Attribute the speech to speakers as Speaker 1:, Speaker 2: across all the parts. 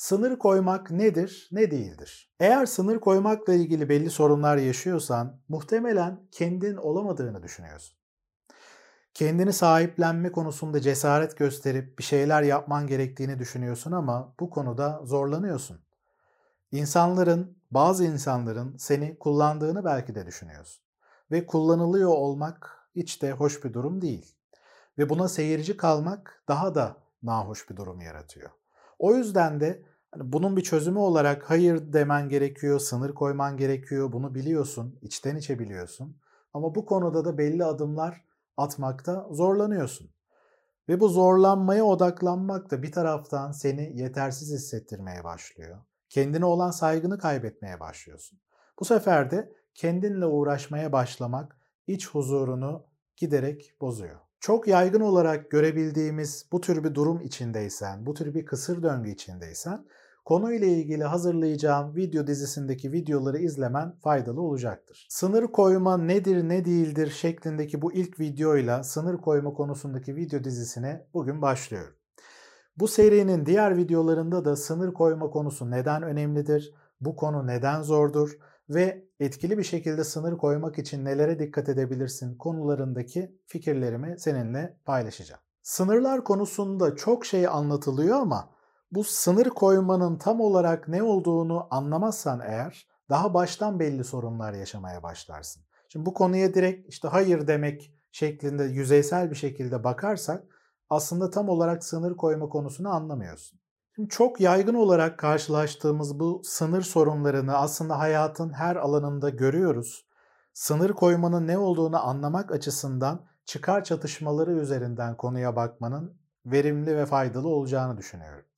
Speaker 1: Sınır koymak nedir, ne değildir? Eğer sınır koymakla ilgili belli sorunlar yaşıyorsan muhtemelen kendin olamadığını düşünüyorsun. Kendini sahiplenme konusunda cesaret gösterip bir şeyler yapman gerektiğini düşünüyorsun ama bu konuda zorlanıyorsun. İnsanların, bazı insanların seni kullandığını belki de düşünüyorsun. Ve kullanılıyor olmak hiç de hoş bir durum değil. Ve buna seyirci kalmak daha da nahoş bir durum yaratıyor. O yüzden de hani bunun bir çözümü olarak hayır demen gerekiyor, sınır koyman gerekiyor. Bunu biliyorsun, içten içe biliyorsun. Ama bu konuda da belli adımlar atmakta zorlanıyorsun. Ve bu zorlanmaya odaklanmak da bir taraftan seni yetersiz hissettirmeye başlıyor. Kendine olan saygını kaybetmeye başlıyorsun. Bu sefer de kendinle uğraşmaya başlamak iç huzurunu giderek bozuyor. Çok yaygın olarak görebildiğimiz bu tür bir durum içindeysen, bu tür bir kısır döngü içindeysen konuyla ilgili hazırlayacağım video dizisindeki videoları izlemen faydalı olacaktır. Sınır koyma nedir ne değildir şeklindeki bu ilk videoyla sınır koyma konusundaki video dizisine bugün başlıyorum. Bu serinin diğer videolarında da sınır koyma konusu neden önemlidir, bu konu neden zordur ve etkili bir şekilde sınır koymak için nelere dikkat edebilirsin konularındaki fikirlerimi seninle paylaşacağım. Sınırlar konusunda çok şey anlatılıyor ama bu sınır koymanın tam olarak ne olduğunu anlamazsan eğer daha baştan belli sorunlar yaşamaya başlarsın. Şimdi bu konuya direkt işte hayır demek şeklinde yüzeysel bir şekilde bakarsak aslında tam olarak sınır koyma konusunu anlamıyorsun. Şimdi çok yaygın olarak karşılaştığımız bu sınır sorunlarını aslında hayatın her alanında görüyoruz. Sınır koymanın ne olduğunu anlamak açısından çıkar çatışmaları üzerinden konuya bakmanın verimli ve faydalı olacağını düşünüyorum.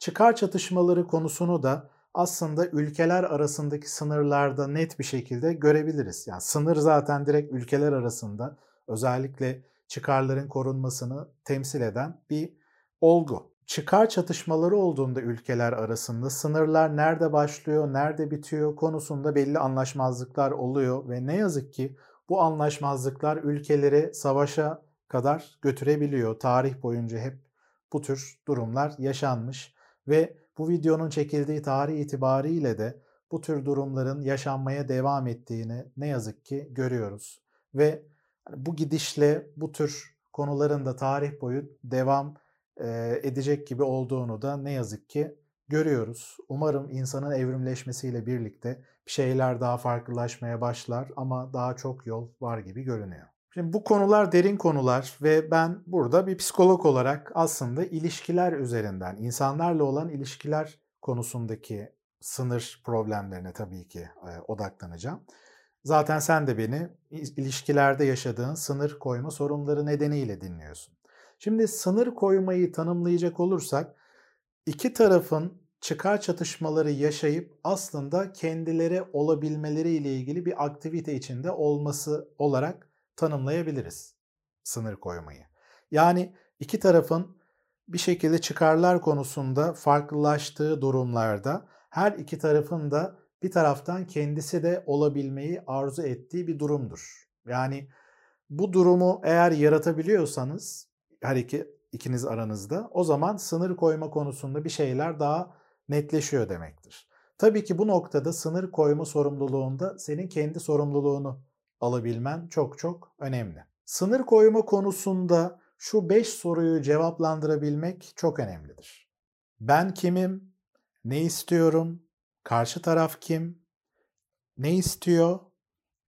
Speaker 1: Çıkar çatışmaları konusunu da aslında ülkeler arasındaki sınırlarda net bir şekilde görebiliriz. Yani sınır zaten direkt ülkeler arasında özellikle çıkarların korunmasını temsil eden bir olgu. Çıkar çatışmaları olduğunda ülkeler arasında sınırlar nerede başlıyor, nerede bitiyor konusunda belli anlaşmazlıklar oluyor ve ne yazık ki bu anlaşmazlıklar ülkeleri savaşa kadar götürebiliyor. Tarih boyunca hep bu tür durumlar yaşanmış ve bu videonun çekildiği tarih itibariyle de bu tür durumların yaşanmaya devam ettiğini ne yazık ki görüyoruz. Ve bu gidişle bu tür konuların da tarih boyu devam edecek gibi olduğunu da ne yazık ki görüyoruz. Umarım insanın evrimleşmesiyle birlikte bir şeyler daha farklılaşmaya başlar ama daha çok yol var gibi görünüyor. Şimdi bu konular derin konular ve ben burada bir psikolog olarak aslında ilişkiler üzerinden, insanlarla olan ilişkiler konusundaki sınır problemlerine tabii ki odaklanacağım. Zaten sen de beni ilişkilerde yaşadığın sınır koyma sorunları nedeniyle dinliyorsun. Şimdi sınır koymayı tanımlayacak olursak iki tarafın çıkar çatışmaları yaşayıp aslında kendileri olabilmeleri ile ilgili bir aktivite içinde olması olarak tanımlayabiliriz sınır koymayı. Yani iki tarafın bir şekilde çıkarlar konusunda farklılaştığı durumlarda her iki tarafın da bir taraftan kendisi de olabilmeyi arzu ettiği bir durumdur. Yani bu durumu eğer yaratabiliyorsanız her iki ikiniz aranızda o zaman sınır koyma konusunda bir şeyler daha netleşiyor demektir. Tabii ki bu noktada sınır koyma sorumluluğunda senin kendi sorumluluğunu alabilmen çok çok önemli. Sınır koyma konusunda şu 5 soruyu cevaplandırabilmek çok önemlidir. Ben kimim? Ne istiyorum? Karşı taraf kim? Ne istiyor?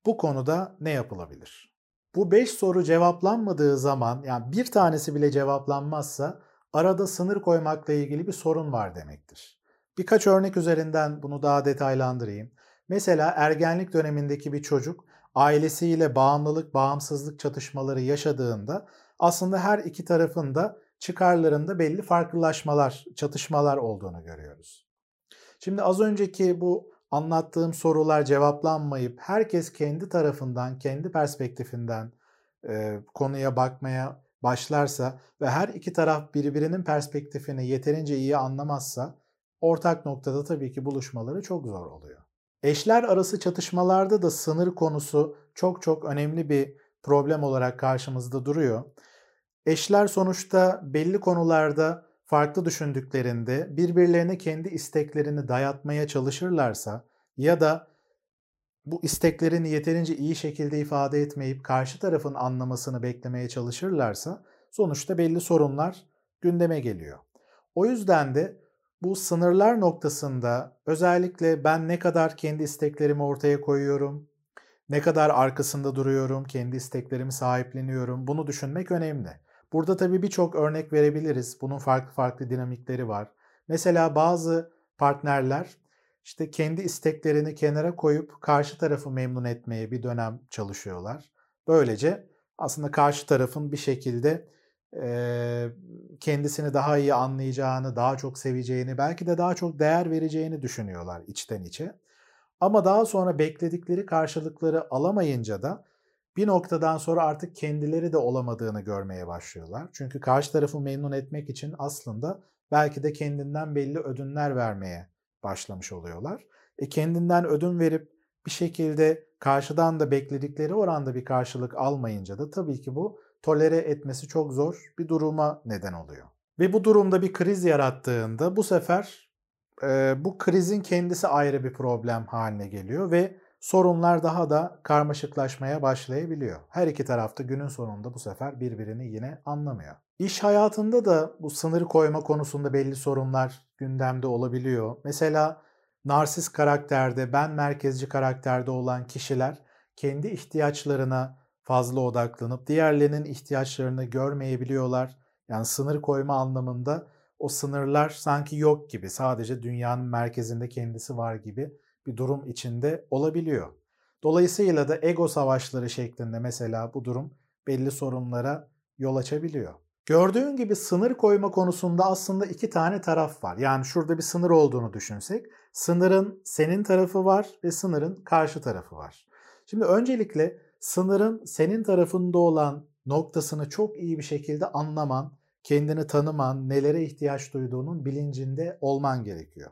Speaker 1: Bu konuda ne yapılabilir? Bu 5 soru cevaplanmadığı zaman yani bir tanesi bile cevaplanmazsa arada sınır koymakla ilgili bir sorun var demektir. Birkaç örnek üzerinden bunu daha detaylandırayım. Mesela ergenlik dönemindeki bir çocuk ailesiyle bağımlılık, bağımsızlık çatışmaları yaşadığında aslında her iki tarafın da çıkarlarında belli farklılaşmalar, çatışmalar olduğunu görüyoruz. Şimdi az önceki bu anlattığım sorular cevaplanmayıp herkes kendi tarafından, kendi perspektifinden e, konuya bakmaya başlarsa ve her iki taraf birbirinin perspektifini yeterince iyi anlamazsa ortak noktada tabii ki buluşmaları çok zor oluyor. Eşler arası çatışmalarda da sınır konusu çok çok önemli bir problem olarak karşımızda duruyor. Eşler sonuçta belli konularda farklı düşündüklerinde birbirlerine kendi isteklerini dayatmaya çalışırlarsa ya da bu isteklerini yeterince iyi şekilde ifade etmeyip karşı tarafın anlamasını beklemeye çalışırlarsa sonuçta belli sorunlar gündeme geliyor. O yüzden de bu sınırlar noktasında özellikle ben ne kadar kendi isteklerimi ortaya koyuyorum, ne kadar arkasında duruyorum, kendi isteklerimi sahipleniyorum bunu düşünmek önemli. Burada tabii birçok örnek verebiliriz. Bunun farklı farklı dinamikleri var. Mesela bazı partnerler işte kendi isteklerini kenara koyup karşı tarafı memnun etmeye bir dönem çalışıyorlar. Böylece aslında karşı tarafın bir şekilde kendisini daha iyi anlayacağını, daha çok seveceğini, belki de daha çok değer vereceğini düşünüyorlar içten içe. Ama daha sonra bekledikleri karşılıkları alamayınca da bir noktadan sonra artık kendileri de olamadığını görmeye başlıyorlar. Çünkü karşı tarafı memnun etmek için aslında belki de kendinden belli ödünler vermeye başlamış oluyorlar. E kendinden ödün verip bir şekilde karşıdan da bekledikleri oranda bir karşılık almayınca da tabii ki bu tolere etmesi çok zor bir duruma neden oluyor. Ve bu durumda bir kriz yarattığında bu sefer e, bu krizin kendisi ayrı bir problem haline geliyor ve sorunlar daha da karmaşıklaşmaya başlayabiliyor. Her iki tarafta günün sonunda bu sefer birbirini yine anlamıyor. İş hayatında da bu sınır koyma konusunda belli sorunlar gündemde olabiliyor. Mesela narsist karakterde, ben merkezci karakterde olan kişiler kendi ihtiyaçlarına fazla odaklanıp diğerlerinin ihtiyaçlarını görmeyebiliyorlar. Yani sınır koyma anlamında o sınırlar sanki yok gibi, sadece dünyanın merkezinde kendisi var gibi bir durum içinde olabiliyor. Dolayısıyla da ego savaşları şeklinde mesela bu durum belli sorunlara yol açabiliyor. Gördüğün gibi sınır koyma konusunda aslında iki tane taraf var. Yani şurada bir sınır olduğunu düşünsek, sınırın senin tarafı var ve sınırın karşı tarafı var. Şimdi öncelikle sınırın senin tarafında olan noktasını çok iyi bir şekilde anlaman, kendini tanıman, nelere ihtiyaç duyduğunun bilincinde olman gerekiyor.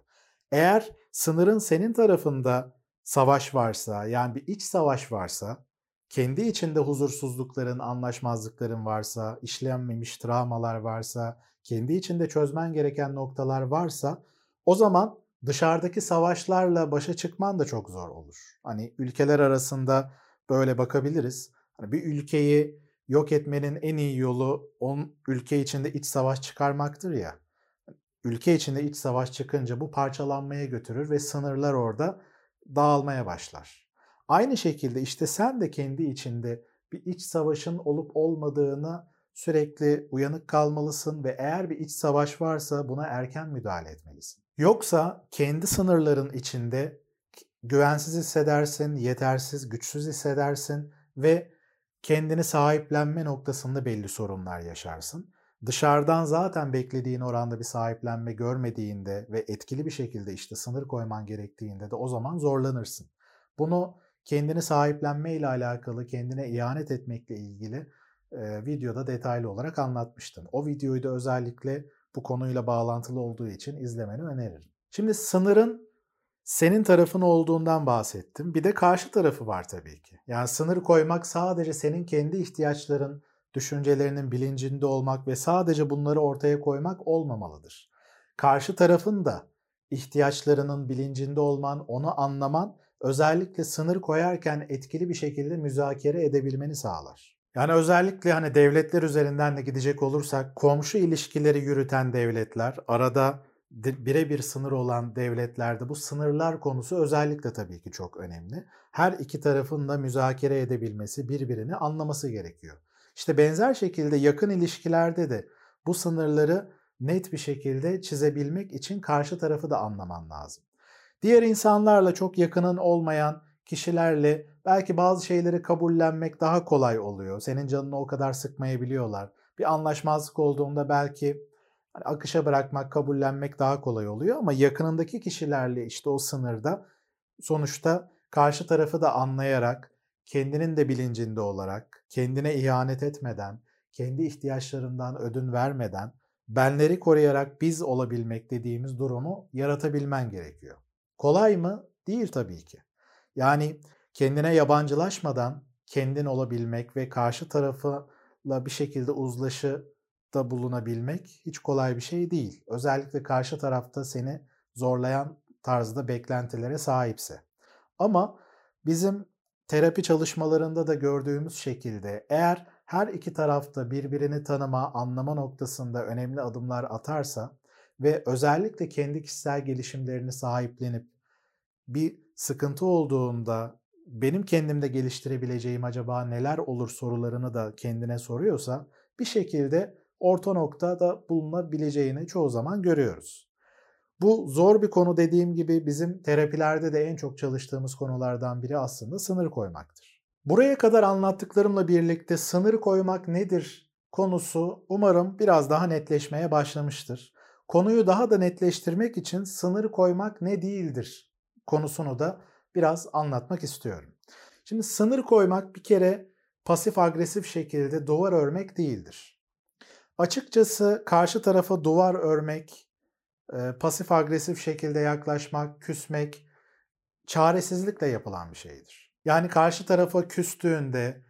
Speaker 1: Eğer sınırın senin tarafında savaş varsa, yani bir iç savaş varsa, kendi içinde huzursuzlukların, anlaşmazlıkların varsa, işlenmemiş travmalar varsa, kendi içinde çözmen gereken noktalar varsa, o zaman dışarıdaki savaşlarla başa çıkman da çok zor olur. Hani ülkeler arasında böyle bakabiliriz. Hani bir ülkeyi yok etmenin en iyi yolu on ülke içinde iç savaş çıkarmaktır ya. Ülke içinde iç savaş çıkınca bu parçalanmaya götürür ve sınırlar orada dağılmaya başlar. Aynı şekilde işte sen de kendi içinde bir iç savaşın olup olmadığını sürekli uyanık kalmalısın ve eğer bir iç savaş varsa buna erken müdahale etmelisin. Yoksa kendi sınırların içinde güvensiz hissedersin, yetersiz, güçsüz hissedersin ve kendini sahiplenme noktasında belli sorunlar yaşarsın. Dışarıdan zaten beklediğin oranda bir sahiplenme görmediğinde ve etkili bir şekilde işte sınır koyman gerektiğinde de o zaman zorlanırsın. Bunu kendini sahiplenme ile alakalı, kendine ihanet etmekle ilgili e, videoda detaylı olarak anlatmıştım. O videoyu da özellikle bu konuyla bağlantılı olduğu için izlemeni öneririm. Şimdi sınırın senin tarafın olduğundan bahsettim. Bir de karşı tarafı var tabii ki. Yani sınır koymak sadece senin kendi ihtiyaçların, düşüncelerinin bilincinde olmak ve sadece bunları ortaya koymak olmamalıdır. Karşı tarafın da ihtiyaçlarının bilincinde olman, onu anlaman özellikle sınır koyarken etkili bir şekilde müzakere edebilmeni sağlar. Yani özellikle hani devletler üzerinden de gidecek olursak komşu ilişkileri yürüten devletler, arada birebir sınır olan devletlerde bu sınırlar konusu özellikle tabii ki çok önemli. Her iki tarafın da müzakere edebilmesi, birbirini anlaması gerekiyor. İşte benzer şekilde yakın ilişkilerde de bu sınırları net bir şekilde çizebilmek için karşı tarafı da anlaman lazım. Diğer insanlarla çok yakının olmayan kişilerle belki bazı şeyleri kabullenmek daha kolay oluyor. Senin canını o kadar sıkmayabiliyorlar. Bir anlaşmazlık olduğunda belki hani akışa bırakmak, kabullenmek daha kolay oluyor ama yakınındaki kişilerle işte o sınırda sonuçta karşı tarafı da anlayarak, kendinin de bilincinde olarak, kendine ihanet etmeden, kendi ihtiyaçlarından ödün vermeden, benleri koruyarak biz olabilmek dediğimiz durumu yaratabilmen gerekiyor. Kolay mı? Değil tabii ki. Yani kendine yabancılaşmadan kendin olabilmek ve karşı tarafla bir şekilde uzlaşı da bulunabilmek hiç kolay bir şey değil. Özellikle karşı tarafta seni zorlayan tarzda beklentilere sahipse. Ama bizim terapi çalışmalarında da gördüğümüz şekilde eğer her iki tarafta birbirini tanıma, anlama noktasında önemli adımlar atarsa ve özellikle kendi kişisel gelişimlerini sahiplenip bir sıkıntı olduğunda benim kendimde geliştirebileceğim acaba neler olur sorularını da kendine soruyorsa bir şekilde orta noktada bulunabileceğini çoğu zaman görüyoruz. Bu zor bir konu dediğim gibi bizim terapilerde de en çok çalıştığımız konulardan biri aslında sınır koymaktır. Buraya kadar anlattıklarımla birlikte sınır koymak nedir konusu umarım biraz daha netleşmeye başlamıştır. Konuyu daha da netleştirmek için sınır koymak ne değildir konusunu da biraz anlatmak istiyorum. Şimdi sınır koymak bir kere pasif agresif şekilde duvar örmek değildir. Açıkçası karşı tarafa duvar örmek, pasif agresif şekilde yaklaşmak, küsmek çaresizlikle yapılan bir şeydir. Yani karşı tarafa küstüğünde,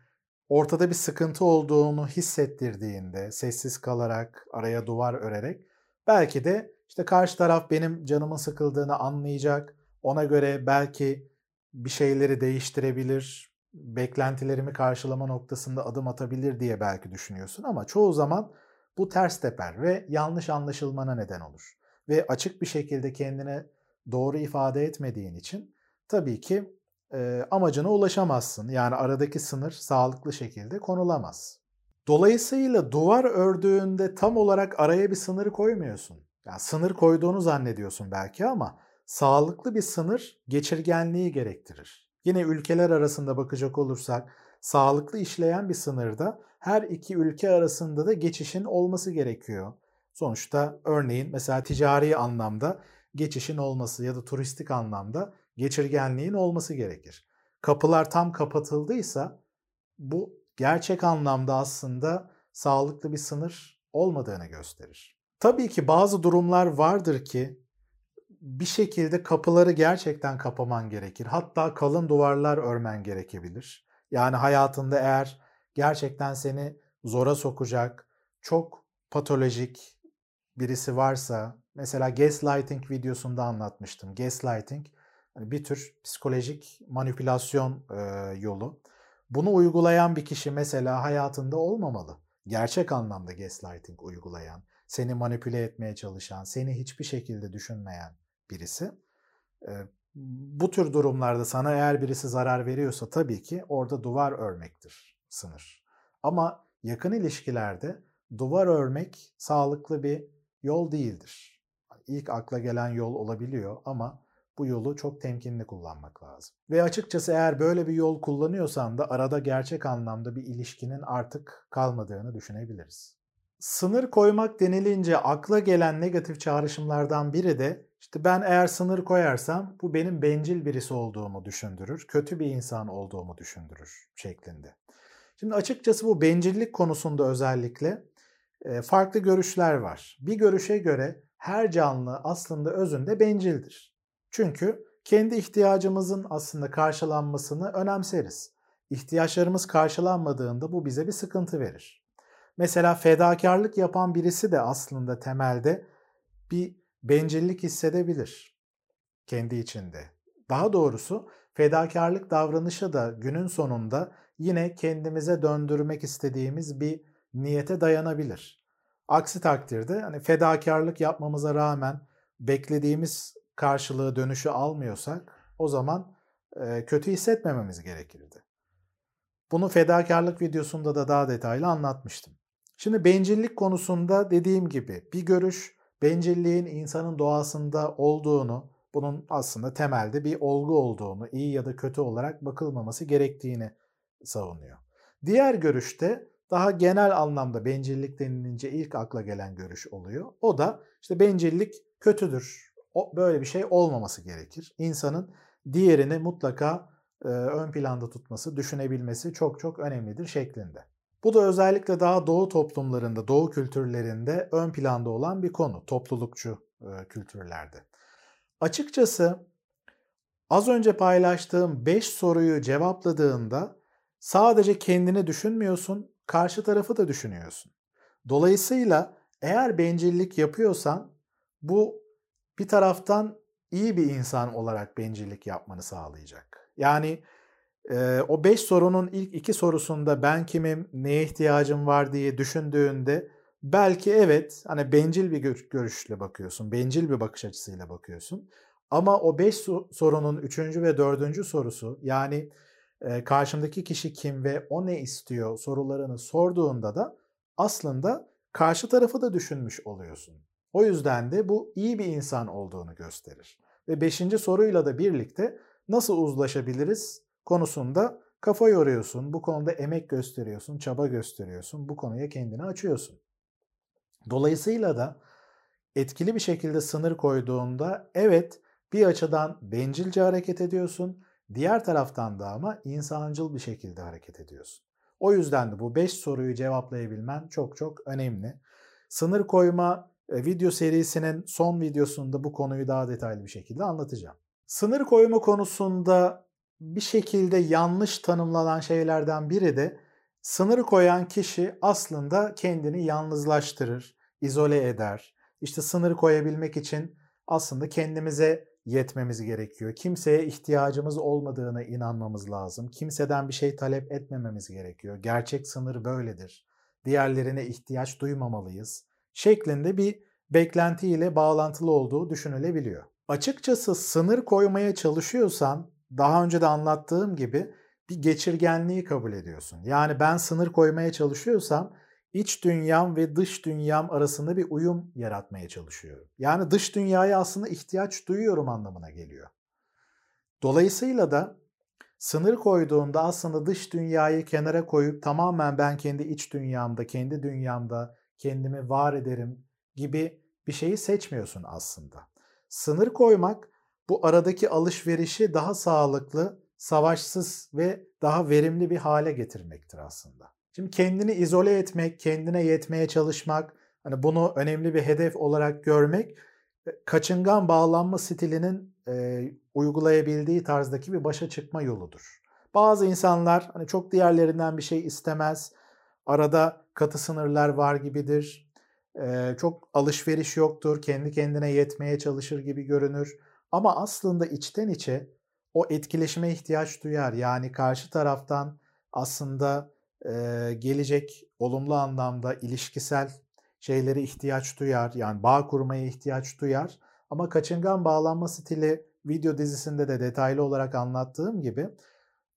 Speaker 1: ortada bir sıkıntı olduğunu hissettirdiğinde, sessiz kalarak, araya duvar örerek belki de işte karşı taraf benim canımın sıkıldığını anlayacak, ona göre belki bir şeyleri değiştirebilir, beklentilerimi karşılama noktasında adım atabilir diye belki düşünüyorsun ama çoğu zaman bu ters teper ve yanlış anlaşılmana neden olur. Ve açık bir şekilde kendine doğru ifade etmediğin için tabii ki e, amacına ulaşamazsın. Yani aradaki sınır sağlıklı şekilde konulamaz. Dolayısıyla duvar ördüğünde tam olarak araya bir sınır koymuyorsun. Yani sınır koyduğunu zannediyorsun belki ama sağlıklı bir sınır geçirgenliği gerektirir. Yine ülkeler arasında bakacak olursak sağlıklı işleyen bir sınırda her iki ülke arasında da geçişin olması gerekiyor. Sonuçta örneğin mesela ticari anlamda geçişin olması ya da turistik anlamda geçirgenliğin olması gerekir. Kapılar tam kapatıldıysa bu gerçek anlamda aslında sağlıklı bir sınır olmadığını gösterir. Tabii ki bazı durumlar vardır ki bir şekilde kapıları gerçekten kapaman gerekir. Hatta kalın duvarlar örmen gerekebilir. Yani hayatında eğer gerçekten seni zora sokacak, çok patolojik birisi varsa, mesela gaslighting videosunda anlatmıştım. Gaslighting hani bir tür psikolojik manipülasyon yolu. Bunu uygulayan bir kişi mesela hayatında olmamalı. Gerçek anlamda gaslighting uygulayan, seni manipüle etmeye çalışan, seni hiçbir şekilde düşünmeyen birisi. Bu tür durumlarda sana eğer birisi zarar veriyorsa tabii ki orada duvar örmektir sınır. Ama yakın ilişkilerde duvar örmek sağlıklı bir yol değildir. İlk akla gelen yol olabiliyor ama bu yolu çok temkinli kullanmak lazım. Ve açıkçası eğer böyle bir yol kullanıyorsan da arada gerçek anlamda bir ilişkinin artık kalmadığını düşünebiliriz. Sınır koymak denilince akla gelen negatif çağrışımlardan biri de işte ben eğer sınır koyarsam bu benim bencil birisi olduğumu düşündürür, kötü bir insan olduğumu düşündürür şeklinde. Şimdi açıkçası bu bencillik konusunda özellikle farklı görüşler var. Bir görüşe göre her canlı aslında özünde bencildir. Çünkü kendi ihtiyacımızın aslında karşılanmasını önemseriz. İhtiyaçlarımız karşılanmadığında bu bize bir sıkıntı verir. Mesela fedakarlık yapan birisi de aslında temelde bir bencillik hissedebilir kendi içinde. Daha doğrusu fedakarlık davranışı da günün sonunda yine kendimize döndürmek istediğimiz bir niyete dayanabilir. Aksi takdirde hani fedakarlık yapmamıza rağmen beklediğimiz karşılığı dönüşü almıyorsak o zaman e, kötü hissetmememiz gerekirdi. Bunu fedakarlık videosunda da daha detaylı anlatmıştım. Şimdi bencillik konusunda dediğim gibi bir görüş bencilliğin insanın doğasında olduğunu, bunun aslında temelde bir olgu olduğunu, iyi ya da kötü olarak bakılmaması gerektiğini savunuyor. Diğer görüşte daha genel anlamda bencillik denilince ilk akla gelen görüş oluyor. O da işte bencillik kötüdür. O, böyle bir şey olmaması gerekir. İnsanın diğerini mutlaka e, ön planda tutması, düşünebilmesi çok çok önemlidir şeklinde. Bu da özellikle daha doğu toplumlarında, doğu kültürlerinde ön planda olan bir konu. Toplulukçu e, kültürlerde. Açıkçası az önce paylaştığım 5 soruyu cevapladığında sadece kendini düşünmüyorsun, karşı tarafı da düşünüyorsun. Dolayısıyla eğer bencillik yapıyorsan bu bir taraftan iyi bir insan olarak bencillik yapmanı sağlayacak. Yani o beş sorunun ilk iki sorusunda ben kimim, neye ihtiyacım var diye düşündüğünde belki evet hani bencil bir görüşle bakıyorsun, bencil bir bakış açısıyla bakıyorsun. Ama o beş sorunun üçüncü ve dördüncü sorusu yani e, karşımdaki kişi kim ve o ne istiyor sorularını sorduğunda da aslında karşı tarafı da düşünmüş oluyorsun. O yüzden de bu iyi bir insan olduğunu gösterir. Ve beşinci soruyla da birlikte nasıl uzlaşabiliriz konusunda kafa yoruyorsun. Bu konuda emek gösteriyorsun, çaba gösteriyorsun. Bu konuya kendini açıyorsun. Dolayısıyla da etkili bir şekilde sınır koyduğunda evet bir açıdan bencilce hareket ediyorsun. Diğer taraftan da ama insancıl bir şekilde hareket ediyorsun. O yüzden de bu 5 soruyu cevaplayabilmen çok çok önemli. Sınır koyma e, video serisinin son videosunda bu konuyu daha detaylı bir şekilde anlatacağım. Sınır koyma konusunda bir şekilde yanlış tanımlanan şeylerden biri de sınır koyan kişi aslında kendini yalnızlaştırır, izole eder. İşte sınır koyabilmek için aslında kendimize yetmemiz gerekiyor. Kimseye ihtiyacımız olmadığına inanmamız lazım. Kimseden bir şey talep etmememiz gerekiyor. Gerçek sınır böyledir. Diğerlerine ihtiyaç duymamalıyız. Şeklinde bir beklentiyle bağlantılı olduğu düşünülebiliyor. Açıkçası sınır koymaya çalışıyorsan daha önce de anlattığım gibi bir geçirgenliği kabul ediyorsun. Yani ben sınır koymaya çalışıyorsam iç dünyam ve dış dünyam arasında bir uyum yaratmaya çalışıyorum. Yani dış dünyaya aslında ihtiyaç duyuyorum anlamına geliyor. Dolayısıyla da sınır koyduğunda aslında dış dünyayı kenara koyup tamamen ben kendi iç dünyamda, kendi dünyamda kendimi var ederim gibi bir şeyi seçmiyorsun aslında. Sınır koymak bu aradaki alışverişi daha sağlıklı, savaşsız ve daha verimli bir hale getirmektir aslında. Şimdi kendini izole etmek, kendine yetmeye çalışmak, hani bunu önemli bir hedef olarak görmek e, kaçıngan bağlanma stilinin e, uygulayabildiği tarzdaki bir başa çıkma yoludur. Bazı insanlar hani çok diğerlerinden bir şey istemez. Arada katı sınırlar var gibidir. E, çok alışveriş yoktur. Kendi kendine yetmeye çalışır gibi görünür. Ama aslında içten içe o etkileşime ihtiyaç duyar. Yani karşı taraftan aslında e, gelecek olumlu anlamda ilişkisel şeylere ihtiyaç duyar. Yani bağ kurmaya ihtiyaç duyar. Ama kaçıngan bağlanma stili video dizisinde de detaylı olarak anlattığım gibi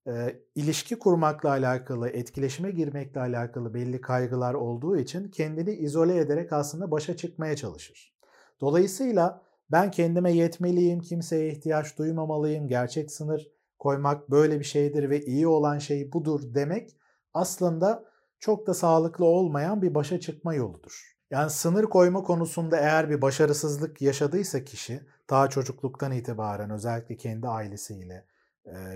Speaker 1: e, ilişki kurmakla alakalı, etkileşime girmekle alakalı belli kaygılar olduğu için kendini izole ederek aslında başa çıkmaya çalışır. Dolayısıyla ben kendime yetmeliyim, kimseye ihtiyaç duymamalıyım, gerçek sınır koymak böyle bir şeydir ve iyi olan şey budur demek aslında çok da sağlıklı olmayan bir başa çıkma yoludur. Yani sınır koyma konusunda eğer bir başarısızlık yaşadıysa kişi ta çocukluktan itibaren özellikle kendi ailesiyle,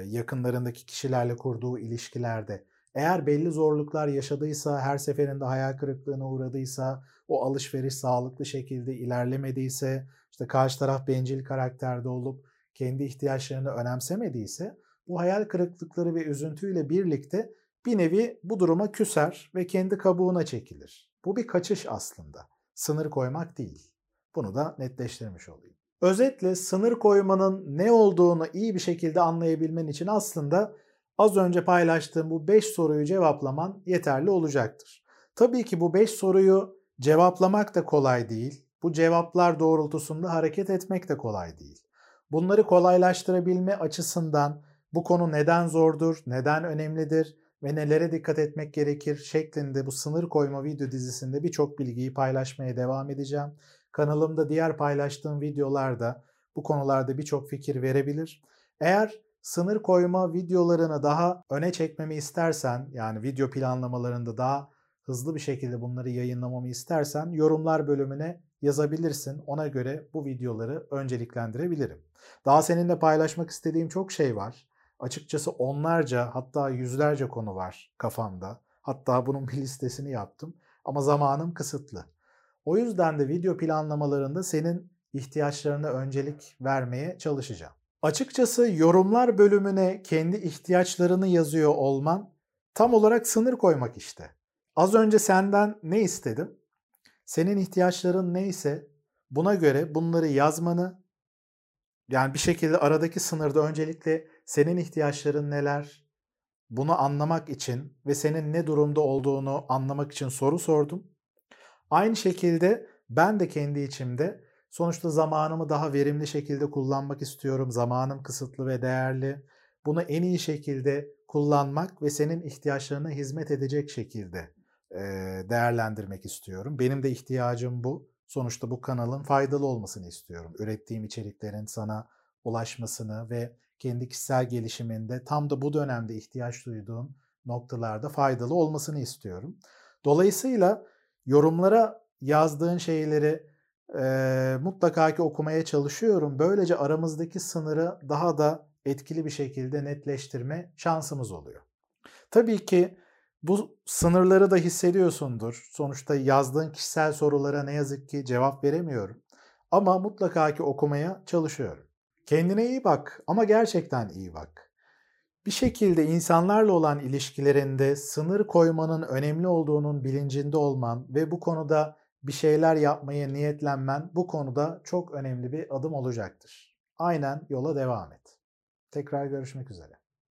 Speaker 1: yakınlarındaki kişilerle kurduğu ilişkilerde eğer belli zorluklar yaşadıysa, her seferinde hayal kırıklığına uğradıysa, o alışveriş sağlıklı şekilde ilerlemediyse, işte karşı taraf bencil karakterde olup kendi ihtiyaçlarını önemsemediyse bu hayal kırıklıkları ve üzüntüyle birlikte bir nevi bu duruma küser ve kendi kabuğuna çekilir. Bu bir kaçış aslında. Sınır koymak değil. Bunu da netleştirmiş olayım. Özetle sınır koymanın ne olduğunu iyi bir şekilde anlayabilmen için aslında az önce paylaştığım bu 5 soruyu cevaplaman yeterli olacaktır. Tabii ki bu 5 soruyu cevaplamak da kolay değil. Bu cevaplar doğrultusunda hareket etmek de kolay değil. Bunları kolaylaştırabilme açısından bu konu neden zordur, neden önemlidir ve nelere dikkat etmek gerekir şeklinde bu sınır koyma video dizisinde birçok bilgiyi paylaşmaya devam edeceğim. Kanalımda diğer paylaştığım videolarda bu konularda birçok fikir verebilir. Eğer sınır koyma videolarını daha öne çekmemi istersen yani video planlamalarında daha hızlı bir şekilde bunları yayınlamamı istersen yorumlar bölümüne yazabilirsin. Ona göre bu videoları önceliklendirebilirim. Daha seninle paylaşmak istediğim çok şey var. Açıkçası onlarca hatta yüzlerce konu var kafamda. Hatta bunun bir listesini yaptım ama zamanım kısıtlı. O yüzden de video planlamalarında senin ihtiyaçlarına öncelik vermeye çalışacağım. Açıkçası yorumlar bölümüne kendi ihtiyaçlarını yazıyor olman tam olarak sınır koymak işte. Az önce senden ne istedim? Senin ihtiyaçların neyse buna göre bunları yazmanı yani bir şekilde aradaki sınırda öncelikle senin ihtiyaçların neler, bunu anlamak için ve senin ne durumda olduğunu anlamak için soru sordum. Aynı şekilde ben de kendi içimde sonuçta zamanımı daha verimli şekilde kullanmak istiyorum. Zamanım kısıtlı ve değerli. Bunu en iyi şekilde kullanmak ve senin ihtiyaçlarına hizmet edecek şekilde değerlendirmek istiyorum. Benim de ihtiyacım bu. Sonuçta bu kanalın faydalı olmasını istiyorum. Ürettiğim içeriklerin sana ulaşmasını ve kendi kişisel gelişiminde tam da bu dönemde ihtiyaç duyduğun noktalarda faydalı olmasını istiyorum. Dolayısıyla yorumlara yazdığın şeyleri e, mutlaka ki okumaya çalışıyorum. Böylece aramızdaki sınırı daha da etkili bir şekilde netleştirme şansımız oluyor. Tabii ki bu sınırları da hissediyorsundur. Sonuçta yazdığın kişisel sorulara ne yazık ki cevap veremiyorum. Ama mutlaka ki okumaya çalışıyorum. Kendine iyi bak ama gerçekten iyi bak. Bir şekilde insanlarla olan ilişkilerinde sınır koymanın önemli olduğunun bilincinde olman ve bu konuda bir şeyler yapmaya niyetlenmen bu konuda çok önemli bir adım olacaktır. Aynen yola devam et. Tekrar görüşmek üzere.